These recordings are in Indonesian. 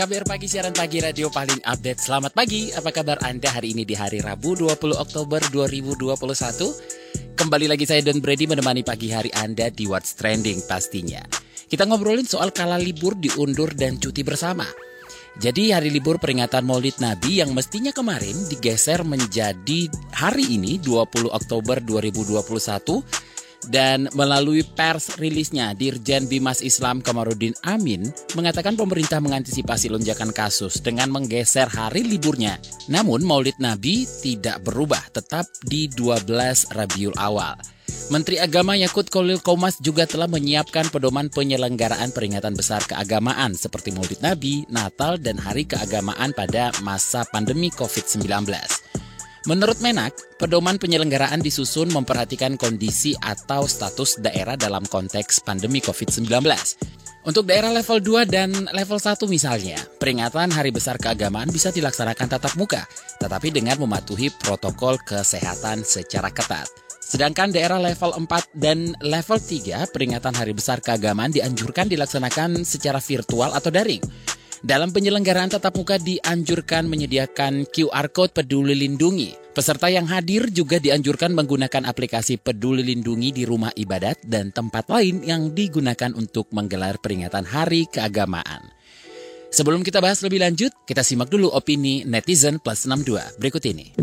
KBR Pagi, siaran pagi radio paling update. Selamat pagi, apa kabar Anda hari ini di hari Rabu 20 Oktober 2021? Kembali lagi saya Don Brady menemani pagi hari Anda di What's Trending pastinya. Kita ngobrolin soal kala libur diundur dan cuti bersama. Jadi hari libur peringatan Maulid Nabi yang mestinya kemarin digeser menjadi hari ini 20 Oktober 2021 dan melalui pers rilisnya, Dirjen Bimas Islam Kamarudin Amin mengatakan pemerintah mengantisipasi lonjakan kasus dengan menggeser hari liburnya. Namun Maulid Nabi tidak berubah, tetap di 12 Rabiul Awal. Menteri Agama Yakut Kolil Komas juga telah menyiapkan pedoman penyelenggaraan peringatan besar keagamaan seperti Maulid Nabi, Natal, dan Hari Keagamaan pada masa pandemi COVID-19. Menurut Menak, pedoman penyelenggaraan disusun memperhatikan kondisi atau status daerah dalam konteks pandemi COVID-19. Untuk daerah level 2 dan level 1 misalnya, peringatan Hari Besar Keagamaan bisa dilaksanakan tatap muka, tetapi dengan mematuhi protokol kesehatan secara ketat. Sedangkan daerah level 4 dan level 3, peringatan Hari Besar Keagamaan dianjurkan dilaksanakan secara virtual atau daring. Dalam penyelenggaraan tatap muka dianjurkan menyediakan QR Code Peduli Lindungi. Peserta yang hadir juga dianjurkan menggunakan aplikasi Peduli Lindungi di rumah ibadat dan tempat lain yang digunakan untuk menggelar peringatan Hari Keagamaan. Sebelum kita bahas lebih lanjut, kita simak dulu opini netizen plus 62 berikut ini.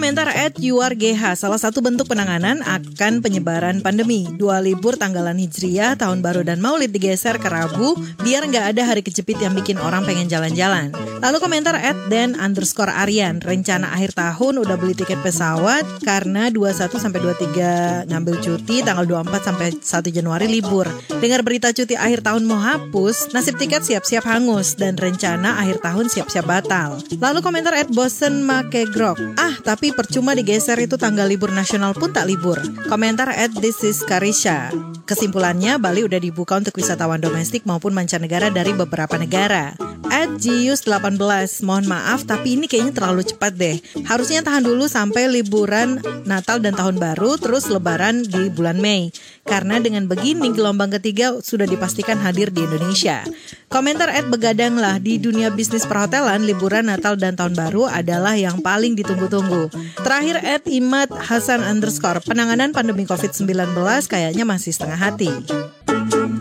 Komentar at URGH, salah satu bentuk penanganan akan penyebaran pandemi. Dua libur tanggalan hijriah, tahun baru dan maulid digeser ke Rabu, biar nggak ada hari kejepit yang bikin orang pengen jalan-jalan. Lalu komentar at dan underscore Aryan, rencana akhir tahun udah beli tiket pesawat karena 21 sampai 23 ngambil cuti, tanggal 24 sampai 1 Januari libur. Dengar berita cuti akhir tahun mau hapus, nasib tiket siap-siap hangus dan rencana akhir tahun siap-siap batal. Lalu komentar at bosen make ah Ah, percuma digeser itu tanggal libur nasional pun tak libur. Komentar at this is Karisha. Kesimpulannya, Bali udah dibuka untuk wisatawan domestik maupun mancanegara dari beberapa negara. At Gius 18, mohon maaf tapi ini kayaknya terlalu cepat deh. Harusnya tahan dulu sampai liburan Natal dan Tahun Baru, terus Lebaran di bulan Mei. Karena dengan begini gelombang ketiga sudah dipastikan hadir di Indonesia. Komentar at begadang lah di dunia bisnis perhotelan, liburan Natal dan Tahun Baru adalah yang paling ditunggu-tunggu. Terakhir at Imad Hasan underscore, penanganan pandemi COVID-19 kayaknya masih setengah hati.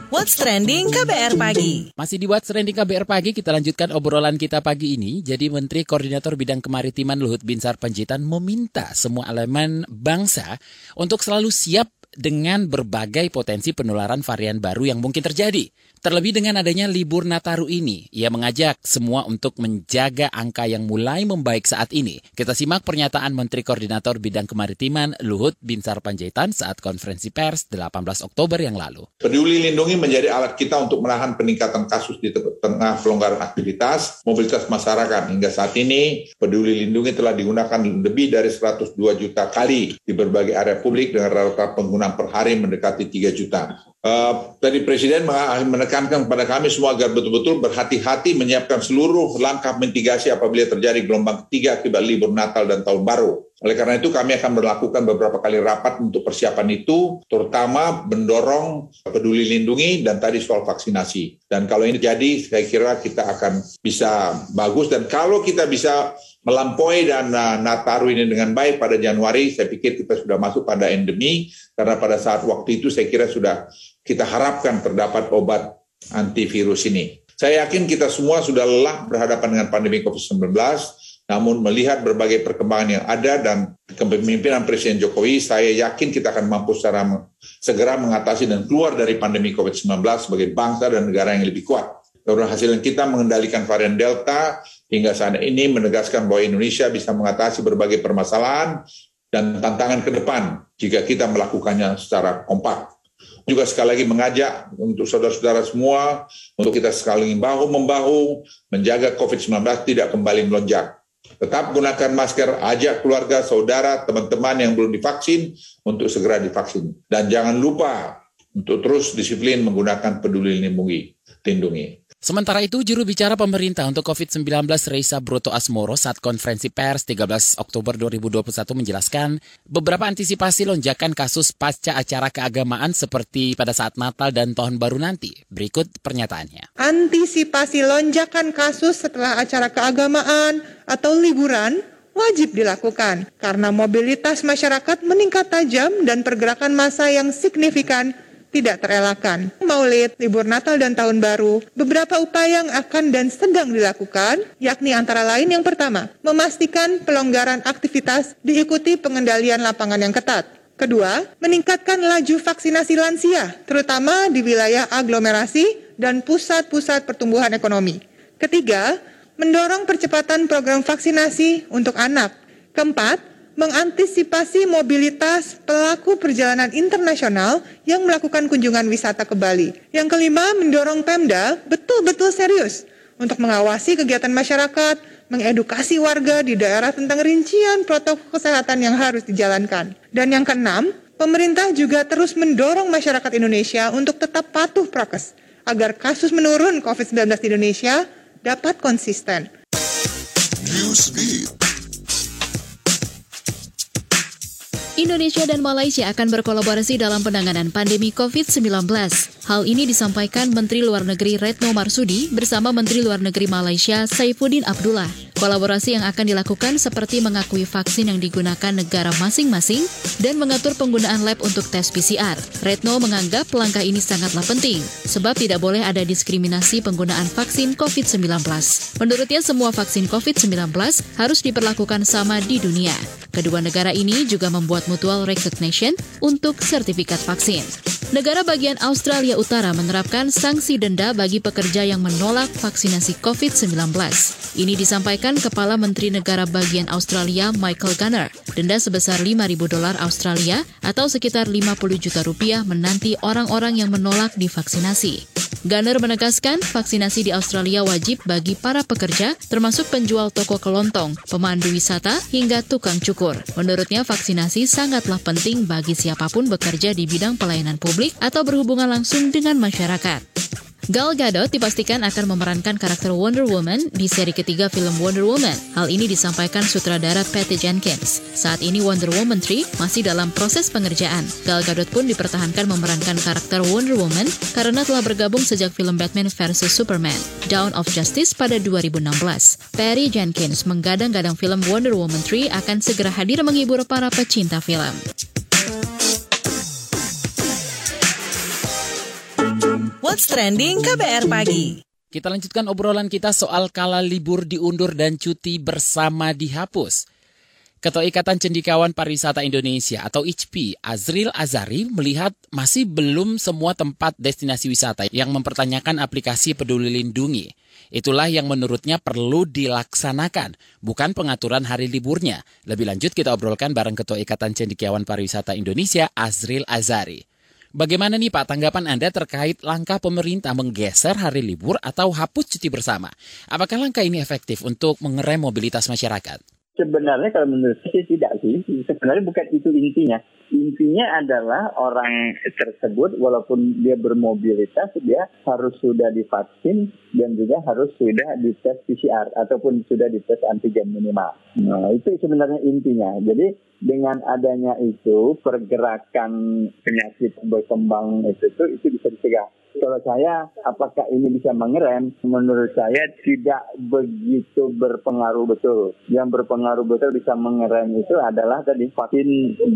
What's Trending KBR Pagi Masih di What's Trending KBR Pagi kita lanjutkan obrolan kita pagi ini Jadi Menteri Koordinator Bidang Kemaritiman Luhut Binsar Panjaitan meminta semua elemen bangsa Untuk selalu siap dengan berbagai potensi penularan varian baru yang mungkin terjadi Terlebih dengan adanya libur Nataru ini, ia mengajak semua untuk menjaga angka yang mulai membaik saat ini. Kita simak pernyataan Menteri Koordinator Bidang Kemaritiman Luhut Binsar Panjaitan saat konferensi pers 18 Oktober yang lalu. Peduli lindungi menjadi alat kita untuk menahan peningkatan kasus di tengah pelonggaran aktivitas, mobilitas masyarakat. Hingga saat ini, peduli lindungi telah digunakan lebih dari 102 juta kali di berbagai area publik dengan rata-rata penggunaan per hari mendekati 3 juta. Uh, tadi Presiden menekankan kepada kami semua agar betul-betul berhati-hati menyiapkan seluruh langkah mitigasi apabila terjadi gelombang ketiga akibat libur Natal dan Tahun Baru. Oleh karena itu kami akan melakukan beberapa kali rapat untuk persiapan itu, terutama mendorong peduli lindungi dan tadi soal vaksinasi. Dan kalau ini jadi, saya kira kita akan bisa bagus. Dan kalau kita bisa melampaui dan uh, Nataru ini dengan baik pada Januari, saya pikir kita sudah masuk pada endemi, karena pada saat waktu itu saya kira sudah kita harapkan terdapat obat antivirus ini. Saya yakin kita semua sudah lelah berhadapan dengan pandemi COVID-19, namun melihat berbagai perkembangan yang ada dan kepemimpinan Presiden Jokowi, saya yakin kita akan mampu secara segera mengatasi dan keluar dari pandemi COVID-19 sebagai bangsa dan negara yang lebih kuat. Keberhasilan kita mengendalikan varian Delta hingga saat ini menegaskan bahwa Indonesia bisa mengatasi berbagai permasalahan dan tantangan ke depan jika kita melakukannya secara kompak. juga sekali lagi mengajak untuk saudara-saudara semua, untuk kita sekali bahu-membahu, menjaga COVID-19 tidak kembali melonjak. Tetap gunakan masker, ajak keluarga, saudara, teman-teman yang belum divaksin untuk segera divaksin. Dan jangan lupa untuk terus disiplin menggunakan peduli lindungi. lindungi. Sementara itu, juru bicara pemerintah untuk COVID-19 Reisa Broto Asmoro saat konferensi pers 13 Oktober 2021 menjelaskan beberapa antisipasi lonjakan kasus pasca acara keagamaan seperti pada saat Natal dan Tahun Baru nanti. Berikut pernyataannya. Antisipasi lonjakan kasus setelah acara keagamaan atau liburan wajib dilakukan karena mobilitas masyarakat meningkat tajam dan pergerakan massa yang signifikan tidak terelakkan. Maulid, libur Natal dan Tahun Baru, beberapa upaya yang akan dan sedang dilakukan, yakni antara lain yang pertama, memastikan pelonggaran aktivitas diikuti pengendalian lapangan yang ketat. Kedua, meningkatkan laju vaksinasi lansia, terutama di wilayah aglomerasi dan pusat-pusat pertumbuhan ekonomi. Ketiga, mendorong percepatan program vaksinasi untuk anak. Keempat, mengantisipasi mobilitas pelaku perjalanan internasional yang melakukan kunjungan wisata ke Bali. Yang kelima, mendorong Pemda betul-betul serius untuk mengawasi kegiatan masyarakat, mengedukasi warga di daerah tentang rincian protokol kesehatan yang harus dijalankan. Dan yang keenam, pemerintah juga terus mendorong masyarakat Indonesia untuk tetap patuh prokes agar kasus menurun COVID-19 di Indonesia dapat konsisten. Newsbeat. Indonesia dan Malaysia akan berkolaborasi dalam penanganan pandemi COVID-19. Hal ini disampaikan Menteri Luar Negeri Retno Marsudi bersama Menteri Luar Negeri Malaysia Saifuddin Abdullah. Kolaborasi yang akan dilakukan seperti mengakui vaksin yang digunakan negara masing-masing dan mengatur penggunaan lab untuk tes PCR. Retno menganggap langkah ini sangatlah penting, sebab tidak boleh ada diskriminasi penggunaan vaksin COVID-19. Menurutnya semua vaksin COVID-19 harus diperlakukan sama di dunia. Kedua negara ini juga membuat mutual recognition untuk sertifikat vaksin. Negara bagian Australia Utara menerapkan sanksi denda bagi pekerja yang menolak vaksinasi COVID-19. Ini disampaikan Kepala Menteri Negara bagian Australia Michael Gunner. Denda sebesar 5.000 dolar Australia atau sekitar 50 juta rupiah menanti orang-orang yang menolak divaksinasi. Gunner menegaskan vaksinasi di Australia wajib bagi para pekerja, termasuk penjual toko kelontong, pemandu wisata, hingga tukang cukur. Menurutnya vaksinasi sangatlah penting bagi siapa pun bekerja di bidang pelayanan publik atau berhubungan langsung dengan masyarakat. Gal Gadot dipastikan akan memerankan karakter Wonder Woman di seri ketiga film Wonder Woman. Hal ini disampaikan sutradara Patty Jenkins. Saat ini Wonder Woman 3 masih dalam proses pengerjaan. Gal Gadot pun dipertahankan memerankan karakter Wonder Woman karena telah bergabung sejak film Batman vs Superman, Dawn of Justice pada 2016. Patty Jenkins menggadang-gadang film Wonder Woman 3 akan segera hadir menghibur para pecinta film. What's Trending KBR Pagi. Kita lanjutkan obrolan kita soal kala libur diundur dan cuti bersama dihapus. Ketua Ikatan Cendikawan Pariwisata Indonesia atau ICPI, Azril Azari melihat masih belum semua tempat destinasi wisata yang mempertanyakan aplikasi peduli lindungi. Itulah yang menurutnya perlu dilaksanakan, bukan pengaturan hari liburnya. Lebih lanjut kita obrolkan bareng Ketua Ikatan Cendikiawan Pariwisata Indonesia, Azril Azari. Bagaimana nih Pak tanggapan Anda terkait langkah pemerintah menggeser hari libur atau hapus cuti bersama? Apakah langkah ini efektif untuk mengerem mobilitas masyarakat? Sebenarnya kalau menurut saya tidak sih. Sebenarnya bukan itu intinya. Intinya adalah orang tersebut walaupun dia bermobilitas dia harus sudah divaksin dan juga harus sudah dites PCR ataupun sudah dites antigen minimal. Nah, itu sebenarnya intinya. Jadi dengan adanya itu pergerakan penyakit berkembang itu itu, bisa dicegah. Kalau saya, apakah ini bisa mengerem? Menurut saya tidak begitu berpengaruh betul. Yang berpengaruh betul bisa mengerem itu adalah tadi vaksin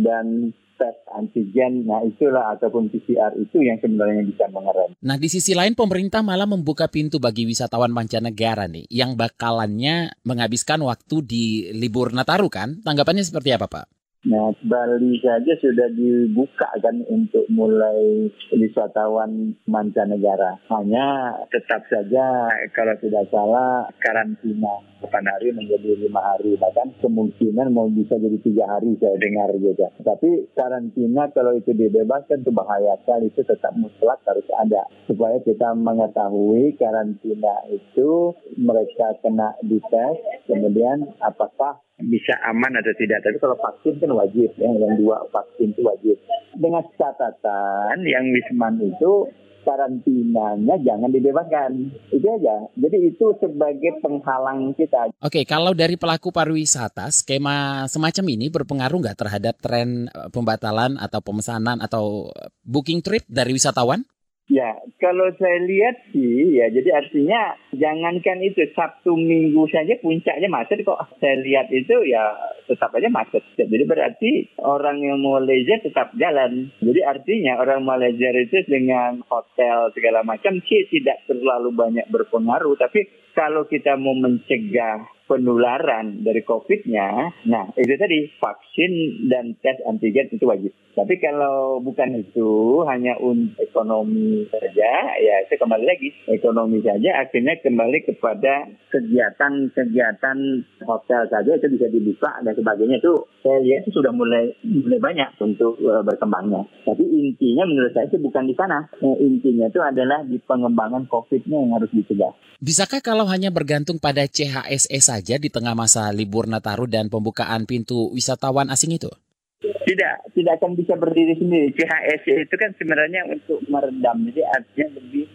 dan tes antigen, nah itulah ataupun PCR itu yang sebenarnya bisa mengerem. Nah di sisi lain pemerintah malah membuka pintu bagi wisatawan mancanegara nih yang bakalannya menghabiskan waktu di libur Nataru kan? Tanggapannya seperti apa Pak? Nah, Bali saja sudah dibuka kan untuk mulai wisatawan mancanegara. Hanya tetap saja kalau tidak salah karantina 8 hari menjadi lima hari. Bahkan kemungkinan mau bisa jadi tiga hari saya dengar juga. Tapi karantina kalau itu dibebaskan itu bahaya sekali. Itu tetap mutlak harus ada. Supaya kita mengetahui karantina itu mereka kena dites. Kemudian apakah bisa aman atau tidak. Tapi kalau vaksin kan wajib, ya. yang dua vaksin itu wajib. Dengan catatan yang Wisman itu karantinanya jangan dibebaskan. Itu aja. Jadi itu sebagai penghalang kita. Oke, kalau dari pelaku pariwisata, skema semacam ini berpengaruh nggak terhadap tren eh, pembatalan atau pemesanan atau booking trip dari wisatawan? Ya, kalau saya lihat sih, ya jadi artinya jangankan itu Sabtu Minggu saja puncaknya macet kok. Saya lihat itu ya tetap aja macet. Jadi berarti orang yang mau leisure tetap jalan. Jadi artinya orang mau leisure itu dengan hotel segala macam sih tidak terlalu banyak berpengaruh. Tapi kalau kita mau mencegah penularan dari COVID-nya, nah itu tadi vaksin dan tes antigen itu wajib. Tapi kalau bukan itu hanya untuk ekonomi saja, ya itu kembali lagi ekonomi saja akhirnya kembali kepada kegiatan-kegiatan hotel saja itu bisa dibuka dan sebagainya itu saya lihat itu sudah mulai mulai banyak untuk uh, berkembangnya. Tapi intinya menurut saya itu bukan di sana. Eh, intinya itu adalah di pengembangan COVID-nya yang harus dicegah. Bisakah kalau hanya bergantung pada CHSE saja di tengah masa libur Nataru dan pembukaan pintu wisatawan asing itu? Tidak, tidak akan bisa berdiri sendiri. CHSE itu kan sebenarnya untuk meredam, jadi artinya lebih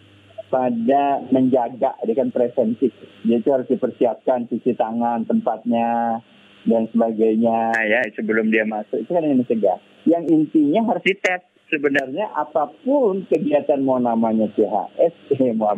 pada menjaga, jadi kan preventif. Jadi itu harus dipersiapkan cuci tangan tempatnya dan sebagainya ya sebelum dia masuk itu kan yang mencegah. Yang intinya harus dites sebenarnya apa pun kegiatan mau namanya CHSE mau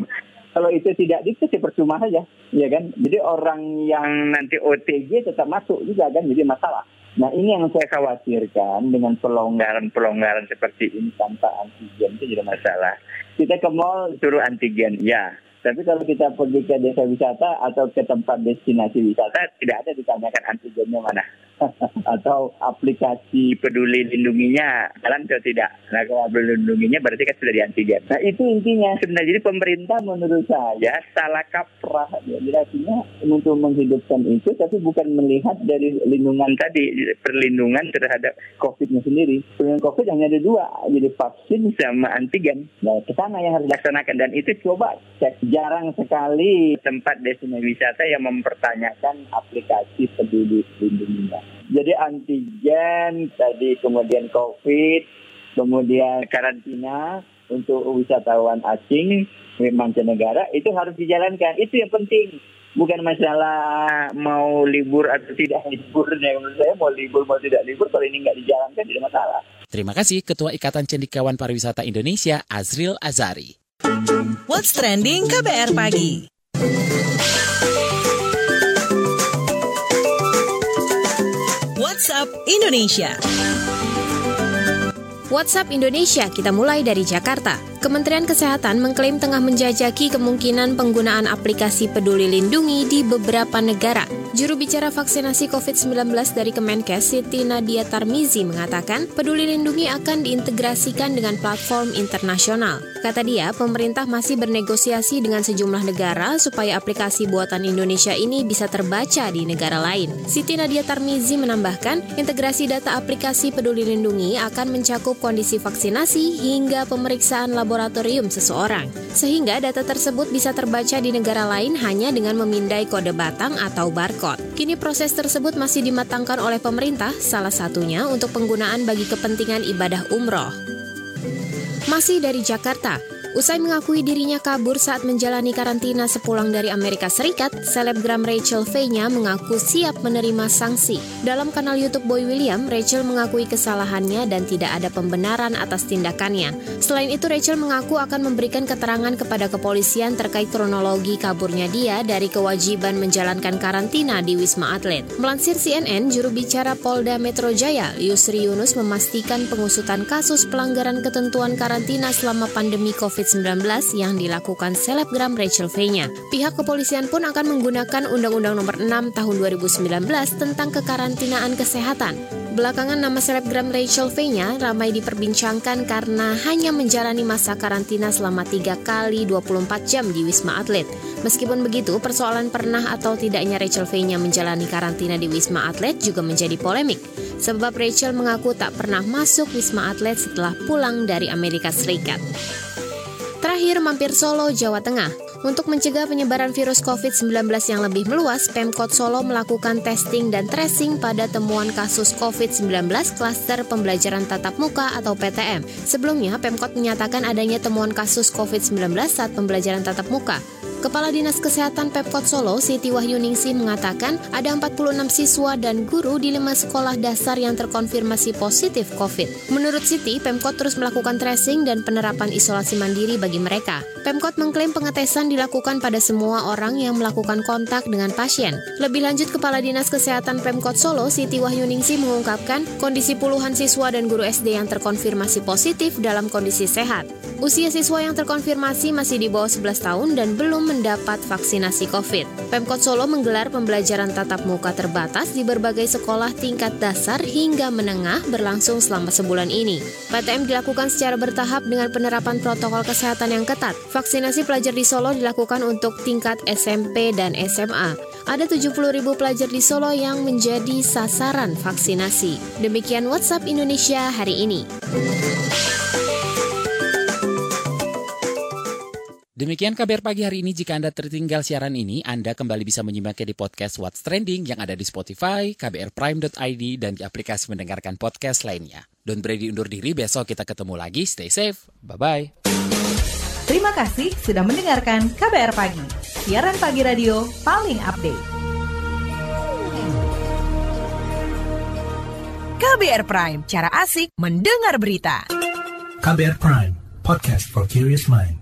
kalau itu tidak dites ya percuma saja, ya kan? Jadi orang yang nanti OTG tetap masuk juga kan, jadi masalah. Nah ini yang saya khawatirkan dengan pelonggaran-pelonggaran seperti ini tanpa antigen itu jadi masalah. Kita ke mall suruh antigen, ya. Tapi kalau kita pergi ke desa wisata atau ke tempat destinasi wisata, tidak ada ditanyakan antigennya mana. atau aplikasi peduli lindunginya jalan atau tidak. Nah kalau peduli lindunginya berarti kan sudah diantigen. Nah itu intinya sebenarnya jadi pemerintah menurut saya salah kaprah. Ya. Jadi artinya untuk menghidupkan itu tapi bukan melihat dari lindungan tadi perlindungan terhadap COVID-nya sendiri. Perlindungan COVID hanya ada dua, jadi vaksin sama antigen. Nah ke sana yang harus dilaksanakan dan itu coba cek jarang sekali tempat destinasi wisata yang mempertanyakan aplikasi peduli lindunginya. Jadi antigen, tadi kemudian COVID, kemudian karantina untuk wisatawan asing, mancanegara, itu harus dijalankan. Itu yang penting. Bukan masalah mau libur atau tidak libur. Menurut saya mau libur mau tidak libur, kalau ini nggak dijalankan tidak masalah. Terima kasih Ketua Ikatan Cendekiawan Pariwisata Indonesia, Azril Azari. What's Trending KBR Pagi. WhatsApp Indonesia. WhatsApp Indonesia, kita mulai dari Jakarta. Kementerian Kesehatan mengklaim tengah menjajaki kemungkinan penggunaan aplikasi Peduli Lindungi di beberapa negara. Juru bicara vaksinasi COVID-19 dari Kemenkes, Siti Nadia Tarmizi mengatakan, Peduli Lindungi akan diintegrasikan dengan platform internasional. Kata dia, pemerintah masih bernegosiasi dengan sejumlah negara supaya aplikasi buatan Indonesia ini bisa terbaca di negara lain. Siti Nadia Tarmizi menambahkan, integrasi data aplikasi Peduli Lindungi akan mencakup kondisi vaksinasi hingga pemeriksaan laboratorium seseorang. Sehingga data tersebut bisa terbaca di negara lain hanya dengan memindai kode batang atau barcode. Kini proses tersebut masih dimatangkan oleh pemerintah, salah satunya untuk penggunaan bagi kepentingan ibadah umroh. Masih dari Jakarta, Usai mengakui dirinya kabur saat menjalani karantina sepulang dari Amerika Serikat, selebgram Rachel V-nya mengaku siap menerima sanksi. Dalam kanal YouTube Boy William, Rachel mengakui kesalahannya dan tidak ada pembenaran atas tindakannya. Selain itu, Rachel mengaku akan memberikan keterangan kepada kepolisian terkait kronologi kaburnya dia dari kewajiban menjalankan karantina di Wisma Atlet. Melansir CNN, juru bicara Polda Metro Jaya, Yusri Yunus memastikan pengusutan kasus pelanggaran ketentuan karantina selama pandemi COVID-19 COVID-19 yang dilakukan selebgram Rachel V-nya. Pihak kepolisian pun akan menggunakan Undang-Undang Nomor 6 Tahun 2019 tentang kekarantinaan kesehatan. Belakangan nama selebgram Rachel V-nya ramai diperbincangkan karena hanya menjalani masa karantina selama 3 kali 24 jam di Wisma Atlet. Meskipun begitu, persoalan pernah atau tidaknya Rachel V-nya menjalani karantina di Wisma Atlet juga menjadi polemik. Sebab Rachel mengaku tak pernah masuk Wisma Atlet setelah pulang dari Amerika Serikat. Terakhir mampir Solo, Jawa Tengah. Untuk mencegah penyebaran virus COVID-19 yang lebih meluas, Pemkot Solo melakukan testing dan tracing pada temuan kasus COVID-19 klaster pembelajaran tatap muka atau PTM. Sebelumnya, Pemkot menyatakan adanya temuan kasus COVID-19 saat pembelajaran tatap muka. Kepala Dinas Kesehatan Pemkot Solo, Siti Wahyuningsi mengatakan ada 46 siswa dan guru di lima sekolah dasar yang terkonfirmasi positif COVID. Menurut Siti, Pemkot terus melakukan tracing dan penerapan isolasi mandiri bagi mereka. Pemkot mengklaim pengetesan dilakukan pada semua orang yang melakukan kontak dengan pasien. Lebih lanjut, Kepala Dinas Kesehatan Pemkot Solo, Siti Wahyuningsi mengungkapkan kondisi puluhan siswa dan guru SD yang terkonfirmasi positif dalam kondisi sehat. Usia siswa yang terkonfirmasi masih di bawah 11 tahun dan belum mendapat vaksinasi COVID. Pemkot Solo menggelar pembelajaran tatap muka terbatas di berbagai sekolah tingkat dasar hingga menengah berlangsung selama sebulan ini. PTM dilakukan secara bertahap dengan penerapan protokol kesehatan yang ketat. Vaksinasi pelajar di Solo dilakukan untuk tingkat SMP dan SMA. Ada 70 ribu pelajar di Solo yang menjadi sasaran vaksinasi. Demikian WhatsApp Indonesia hari ini. Demikian kabar pagi hari ini. Jika Anda tertinggal siaran ini, Anda kembali bisa menyimaknya di podcast What's Trending yang ada di Spotify, kbrprime.id, dan di aplikasi mendengarkan podcast lainnya. Don Brady undur diri, besok kita ketemu lagi. Stay safe. Bye-bye. Terima kasih sudah mendengarkan KBR Pagi, siaran pagi radio paling update. KBR Prime, cara asik mendengar berita. KBR Prime, podcast for curious mind.